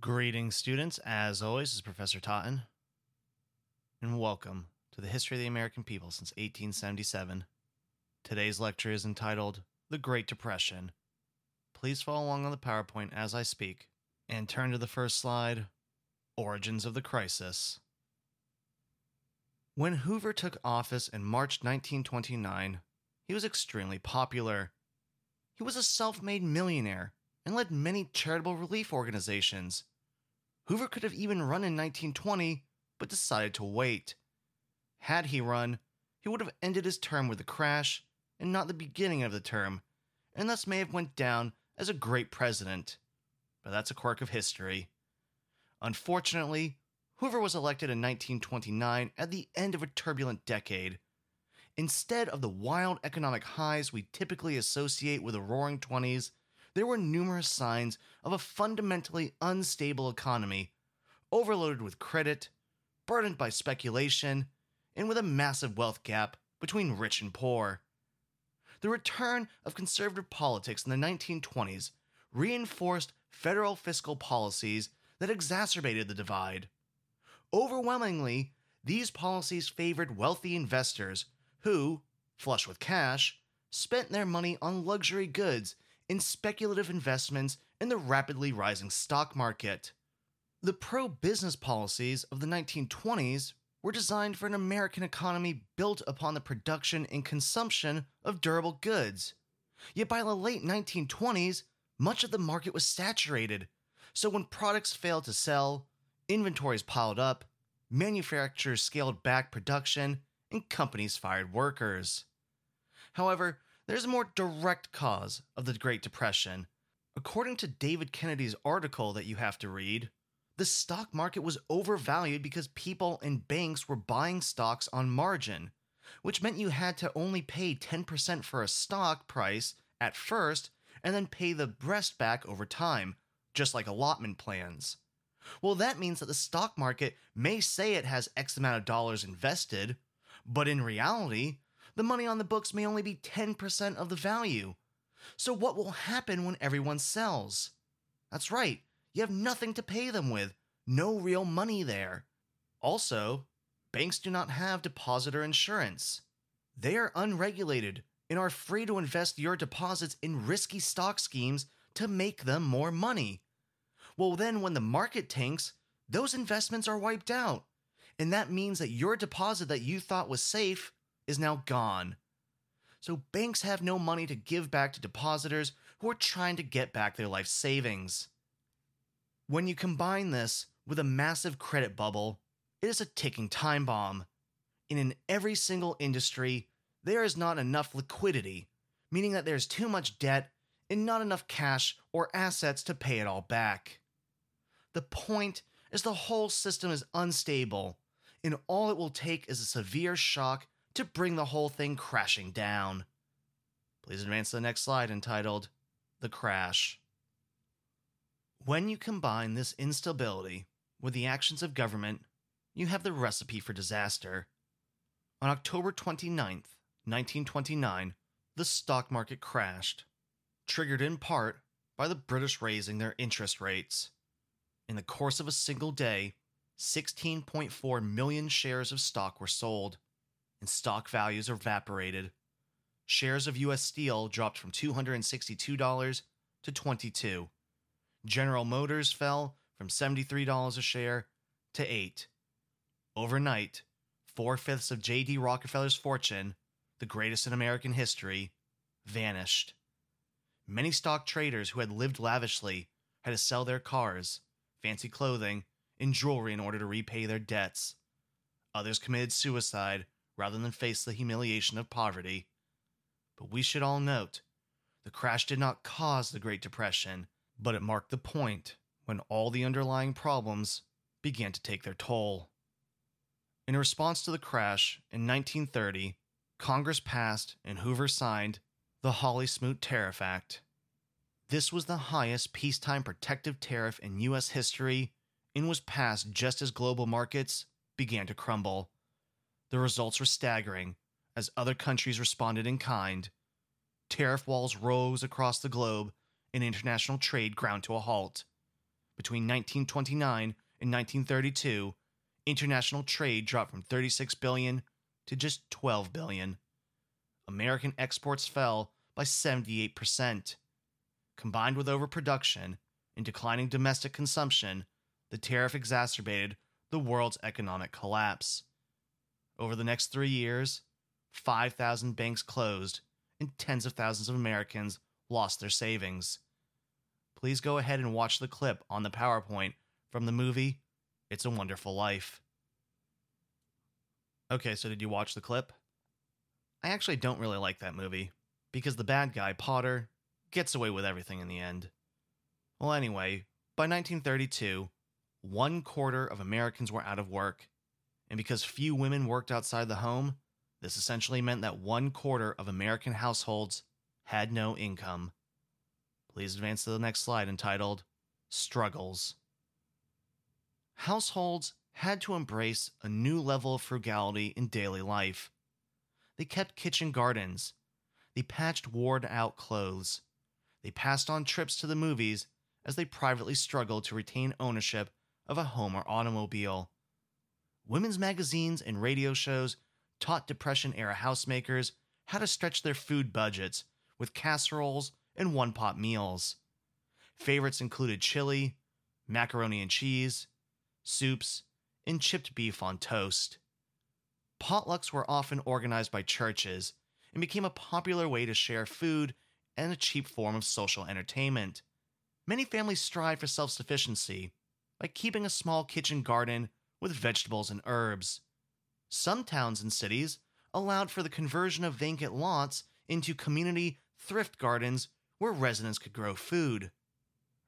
Greetings, students. As always, is Professor Totten, and welcome to the History of the American People since 1877. Today's lecture is entitled The Great Depression. Please follow along on the PowerPoint as I speak, and turn to the first slide Origins of the Crisis. When Hoover took office in March 1929, he was extremely popular. He was a self made millionaire and led many charitable relief organizations. Hoover could have even run in 1920, but decided to wait. Had he run, he would have ended his term with a crash and not the beginning of the term, and thus may have went down as a great president. But that's a quirk of history. Unfortunately, Hoover was elected in 1929 at the end of a turbulent decade. Instead of the wild economic highs we typically associate with the roaring 20s, there were numerous signs of a fundamentally unstable economy, overloaded with credit, burdened by speculation, and with a massive wealth gap between rich and poor. The return of conservative politics in the 1920s reinforced federal fiscal policies that exacerbated the divide. Overwhelmingly, these policies favored wealthy investors who, flush with cash, spent their money on luxury goods in speculative investments in the rapidly rising stock market. The pro business policies of the 1920s were designed for an American economy built upon the production and consumption of durable goods. Yet by the late 1920s, much of the market was saturated. So when products failed to sell, inventories piled up, manufacturers scaled back production, and companies fired workers. However, there's a more direct cause of the Great Depression. According to David Kennedy's article that you have to read, the stock market was overvalued because people and banks were buying stocks on margin, which meant you had to only pay 10% for a stock price at first and then pay the rest back over time, just like allotment plans. Well, that means that the stock market may say it has X amount of dollars invested, but in reality, the money on the books may only be 10% of the value. So, what will happen when everyone sells? That's right, you have nothing to pay them with, no real money there. Also, banks do not have depositor insurance. They are unregulated and are free to invest your deposits in risky stock schemes to make them more money. Well, then, when the market tanks, those investments are wiped out. And that means that your deposit that you thought was safe is now gone. So banks have no money to give back to depositors who are trying to get back their life savings. When you combine this with a massive credit bubble, it is a ticking time bomb. And in every single industry, there is not enough liquidity, meaning that there's too much debt and not enough cash or assets to pay it all back. The point is the whole system is unstable, and all it will take is a severe shock to bring the whole thing crashing down. Please advance to the next slide entitled The Crash. When you combine this instability with the actions of government, you have the recipe for disaster. On October 29th, 1929, the stock market crashed, triggered in part by the British raising their interest rates. In the course of a single day, 16.4 million shares of stock were sold and stock values evaporated. Shares of US Steel dropped from $262 to 22. General Motors fell from $73 a share to 8. Overnight, four-fifths of J.D. Rockefeller's fortune, the greatest in American history, vanished. Many stock traders who had lived lavishly had to sell their cars, fancy clothing, and jewelry in order to repay their debts. Others committed suicide rather than face the humiliation of poverty. But we should all note the crash did not cause the Great Depression, but it marked the point when all the underlying problems began to take their toll. In response to the crash in 1930, Congress passed and Hoover signed the Hawley Smoot Tariff Act. This was the highest peacetime protective tariff in U.S. history and was passed just as global markets began to crumble. The results were staggering as other countries responded in kind. Tariff walls rose across the globe and international trade ground to a halt. Between 1929 and 1932, international trade dropped from 36 billion to just 12 billion. American exports fell by 78%. Combined with overproduction and declining domestic consumption, the tariff exacerbated the world's economic collapse. Over the next three years, 5,000 banks closed and tens of thousands of Americans lost their savings. Please go ahead and watch the clip on the PowerPoint from the movie It's a Wonderful Life. Okay, so did you watch the clip? I actually don't really like that movie because the bad guy, Potter, gets away with everything in the end. Well, anyway, by 1932, one quarter of Americans were out of work, and because few women worked outside the home, this essentially meant that one quarter of American households had no income. Please advance to the next slide entitled Struggles. Households had to embrace a new level of frugality in daily life. They kept kitchen gardens. They patched worn out clothes. They passed on trips to the movies as they privately struggled to retain ownership of a home or automobile. Women's magazines and radio shows taught Depression era housemakers how to stretch their food budgets with casseroles and one pot meals. Favorites included chili, macaroni and cheese, soups, and chipped beef on toast. Potlucks were often organized by churches and became a popular way to share food and a cheap form of social entertainment. Many families strive for self sufficiency by keeping a small kitchen garden with vegetables and herbs. Some towns and cities allowed for the conversion of vacant lots into community thrift gardens where residents could grow food.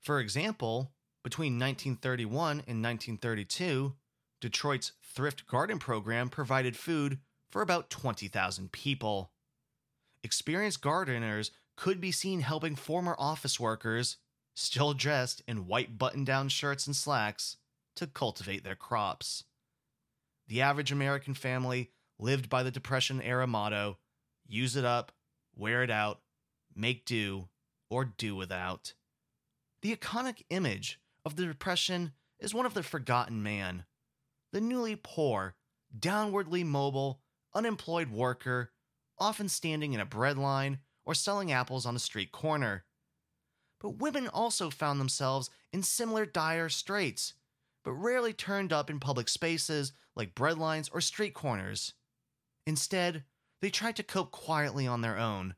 For example, between 1931 and 1932, Detroit's Thrift Garden program provided food for about 20,000 people. Experienced gardeners could be seen helping former office workers, still dressed in white button down shirts and slacks, to cultivate their crops. The average American family lived by the Depression era motto use it up, wear it out, make do, or do without. The iconic image of the Depression is one of the forgotten man, the newly poor, downwardly mobile, unemployed worker, often standing in a bread line or selling apples on a street corner. But women also found themselves in similar dire straits, but rarely turned up in public spaces like breadlines or street corners. Instead, they tried to cope quietly on their own.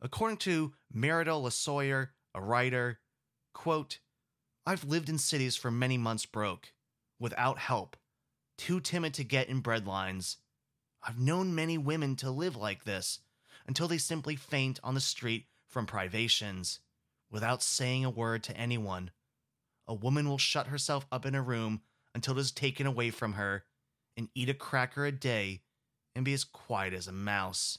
According to Meridel Le Sueur, a writer, quote, I've lived in cities for many months broke, without help, too timid to get in breadlines. I've known many women to live like this until they simply faint on the street from privations, without saying a word to anyone a woman will shut herself up in a room until it is taken away from her and eat a cracker a day and be as quiet as a mouse.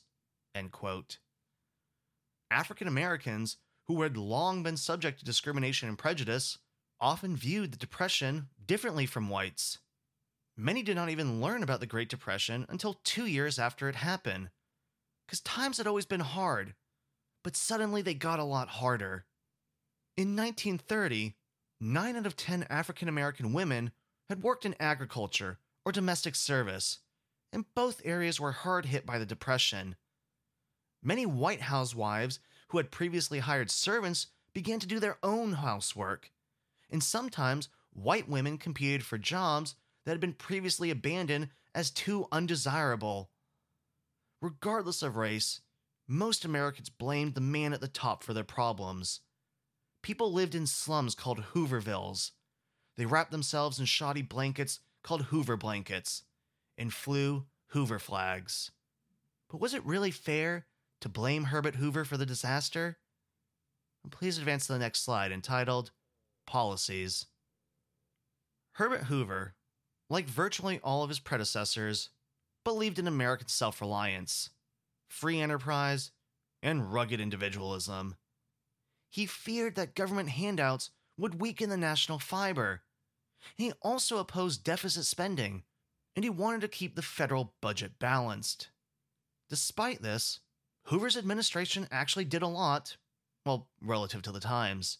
African Americans, who had long been subject to discrimination and prejudice, often viewed the Depression differently from whites. Many did not even learn about the Great Depression until two years after it happened, because times had always been hard, but suddenly they got a lot harder. In 1930, 9 out of 10 African American women had worked in agriculture or domestic service, and both areas were hard hit by the Depression. Many white housewives who had previously hired servants began to do their own housework, and sometimes white women competed for jobs that had been previously abandoned as too undesirable. Regardless of race, most Americans blamed the man at the top for their problems people lived in slums called Hoovervilles. They wrapped themselves in shoddy blankets called Hoover blankets and flew Hoover flags. But was it really fair to blame Herbert Hoover for the disaster? Please advance to the next slide entitled Policies. Herbert Hoover, like virtually all of his predecessors, believed in American self reliance, free enterprise, and rugged individualism. He feared that government handouts would weaken the national fiber. He also opposed deficit spending, and he wanted to keep the federal budget balanced. Despite this, Hoover's administration actually did a lot, well, relative to the times.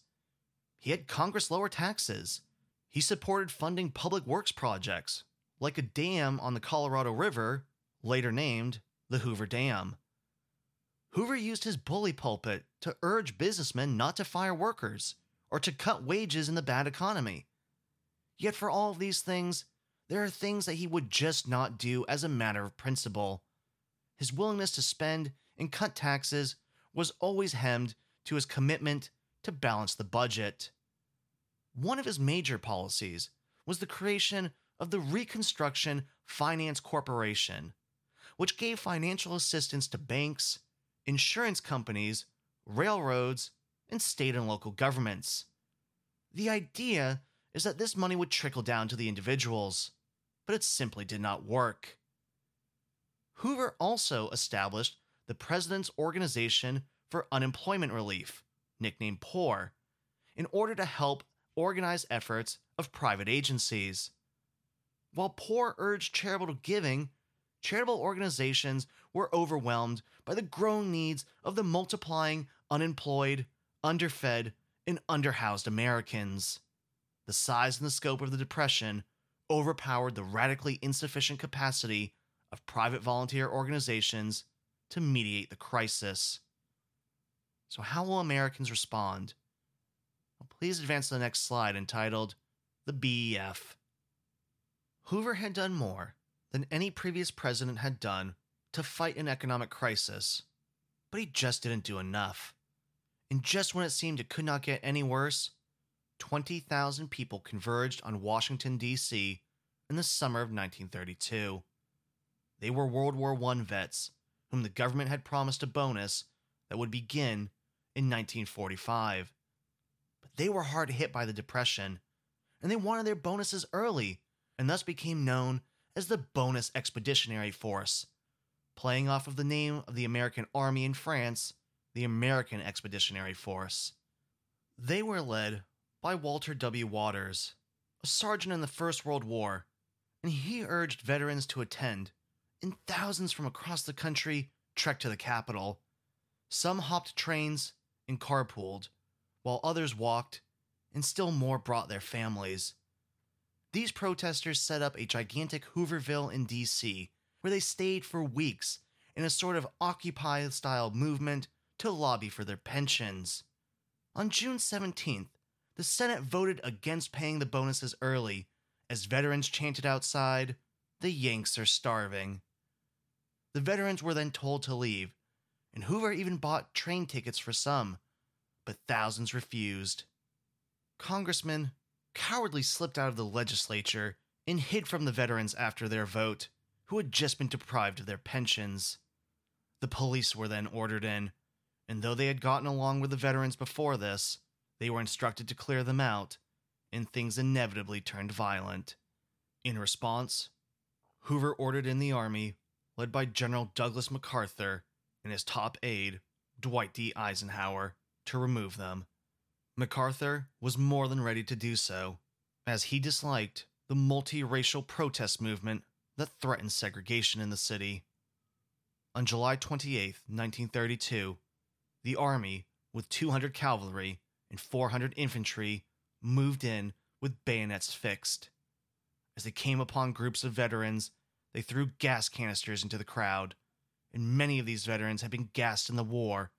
He had Congress lower taxes. He supported funding public works projects, like a dam on the Colorado River, later named the Hoover Dam. Hoover used his bully pulpit to urge businessmen not to fire workers or to cut wages in the bad economy. Yet, for all of these things, there are things that he would just not do as a matter of principle. His willingness to spend and cut taxes was always hemmed to his commitment to balance the budget. One of his major policies was the creation of the Reconstruction Finance Corporation, which gave financial assistance to banks, insurance companies, railroads, and state and local governments. The idea is that this money would trickle down to the individuals, but it simply did not work. Hoover also established the President's Organization for Unemployment Relief, nicknamed POOR, in order to help organize efforts of private agencies. While POOR urged charitable giving, charitable organizations were overwhelmed by the growing needs of the multiplying unemployed, underfed, and underhoused Americans. The size and the scope of the Depression overpowered the radically insufficient capacity of private volunteer organizations to mediate the crisis. So, how will Americans respond? Well, please advance to the next slide entitled The BEF. Hoover had done more than any previous president had done to fight an economic crisis, but he just didn't do enough. And just when it seemed it could not get any worse, 20,000 people converged on Washington, D.C. in the summer of 1932. They were World War I vets whom the government had promised a bonus that would begin in 1945. But they were hard hit by the Depression, and they wanted their bonuses early, and thus became known as the Bonus Expeditionary Force, playing off of the name of the American Army in France, the American Expeditionary Force. They were led by Walter W. Waters, a sergeant in the First World War, and he urged veterans to attend, and thousands from across the country trekked to the capital. Some hopped trains and carpooled, while others walked, and still more brought their families. These protesters set up a gigantic Hooverville in DC, where they stayed for weeks in a sort of Occupy style movement to lobby for their pensions. On June 17th, the Senate voted against paying the bonuses early as veterans chanted outside, The Yanks are starving. The veterans were then told to leave, and Hoover even bought train tickets for some, but thousands refused. Congressmen cowardly slipped out of the legislature and hid from the veterans after their vote, who had just been deprived of their pensions. The police were then ordered in, and though they had gotten along with the veterans before this, they were instructed to clear them out, and things inevitably turned violent. In response, Hoover ordered in the army, led by General Douglas MacArthur and his top aide, Dwight D. Eisenhower, to remove them. MacArthur was more than ready to do so, as he disliked the multiracial protest movement that threatened segregation in the city. On July 28, 1932, the Army, with 200 cavalry and 400 infantry moved in with bayonets fixed. As they came upon groups of veterans, they threw gas canisters into the crowd, and many of these veterans had been gassed in the war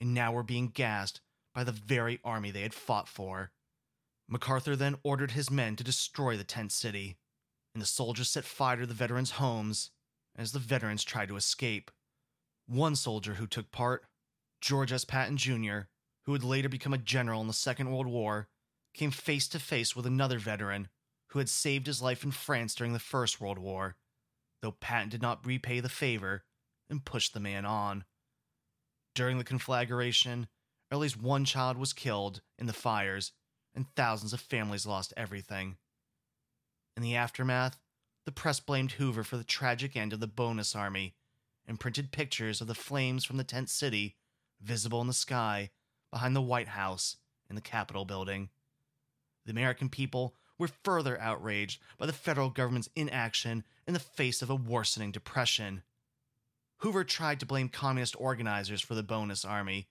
and now were being gassed by the very army they had fought for. MacArthur then ordered his men to destroy the tent city, and the soldiers set fire to the veterans' homes as the veterans tried to escape. One soldier who took part, George S. Patton Jr., who would later become a general in the Second World War, came face to face with another veteran who had saved his life in France during the First World War, though Patton did not repay the favor and pushed the man on. During the conflagration, at least one child was killed in the fires, and thousands of families lost everything. In the aftermath, the press blamed Hoover for the tragic end of the bonus army and printed pictures of the flames from the tent city visible in the sky behind the White House in the Capitol building. The American people were further outraged by the federal government's inaction in the face of a worsening depression. Hoover tried to blame communist organizers for the bonus army,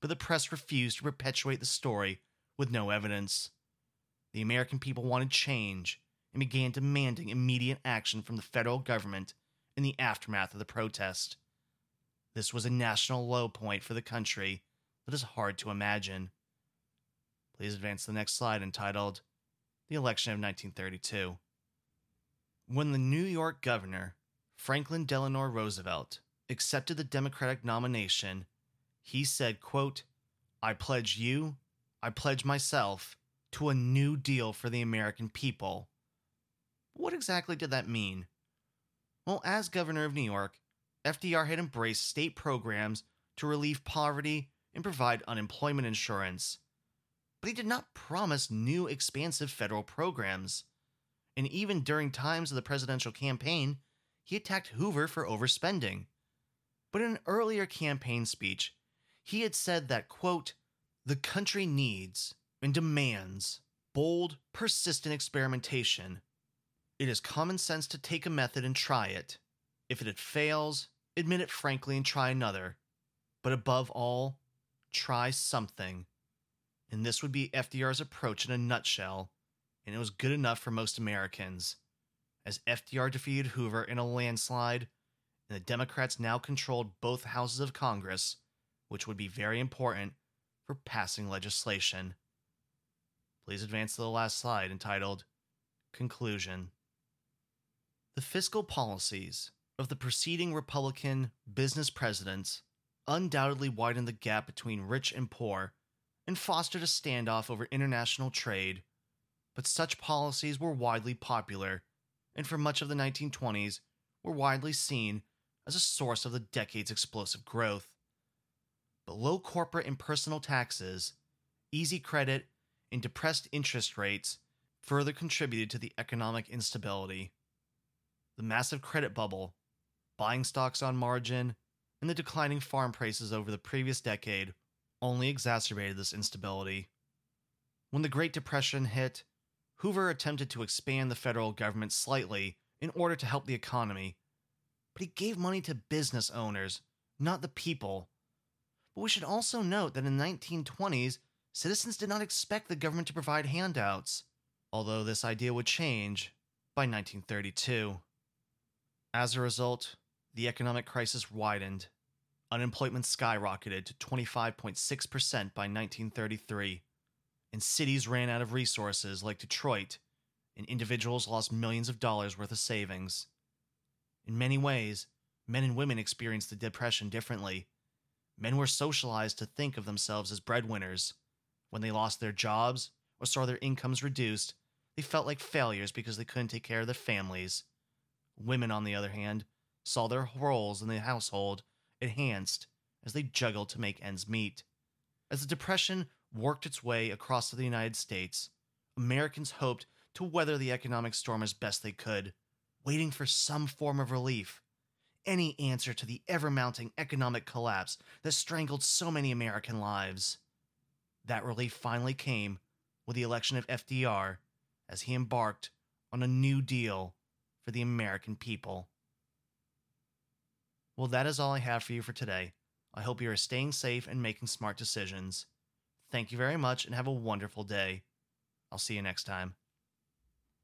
but the press refused to perpetuate the story with no evidence. The American people wanted change and began demanding immediate action from the federal government in the aftermath of the protest. This was a national low point for the country that is hard to imagine. Please advance to the next slide entitled The Election of 1932. When the New York governor, Franklin Delano Roosevelt, accepted the Democratic nomination, he said, quote, I pledge you, I pledge myself to a new deal for the American people. What exactly did that mean? Well, as governor of New York, FDR had embraced state programs to relieve poverty and provide unemployment insurance. But he did not promise new expansive federal programs. And even during times of the presidential campaign, he attacked Hoover for overspending. But in an earlier campaign speech, he had said that, quote, the country needs and demands bold, persistent experimentation. It is common sense to take a method and try it. If it fails, admit it frankly and try another. But above all, try something. And this would be FDR's approach in a nutshell, and it was good enough for most Americans. As FDR defeated Hoover in a landslide, and the Democrats now controlled both houses of Congress, which would be very important for passing legislation. Please advance to the last slide entitled Conclusion. The fiscal policies of the preceding Republican business presidents undoubtedly widened the gap between rich and poor and fostered a standoff over international trade, but such policies were widely popular and for much of the 1920s were widely seen as a source of the decade's explosive growth. But low corporate and personal taxes, easy credit, and depressed interest rates further contributed to the economic instability. The massive credit bubble, buying stocks on margin, and the declining farm prices over the previous decade only exacerbated this instability. When the Great Depression hit, Hoover attempted to expand the federal government slightly in order to help the economy, but he gave money to business owners, not the people. But we should also note that in the 1920s, citizens did not expect the government to provide handouts, although this idea would change by 1932. As a result, the economic crisis widened. Unemployment skyrocketed to 25.6% by 1933, and cities ran out of resources like Detroit, and individuals lost millions of dollars worth of savings. In many ways, men and women experienced the Depression differently. Men were socialized to think of themselves as breadwinners. When they lost their jobs or saw their incomes reduced, they felt like failures because they couldn't take care of their families. Women, on the other hand, saw their roles in the household enhanced as they juggled to make ends meet. As the Depression worked its way across the United States, Americans hoped to weather the economic storm as best they could, waiting for some form of relief, any answer to the ever mounting economic collapse that strangled so many American lives. That relief finally came with the election of FDR as he embarked on a new deal for the American people. Well, that is all I have for you for today. I hope you are staying safe and making smart decisions. Thank you very much and have a wonderful day. I'll see you next time.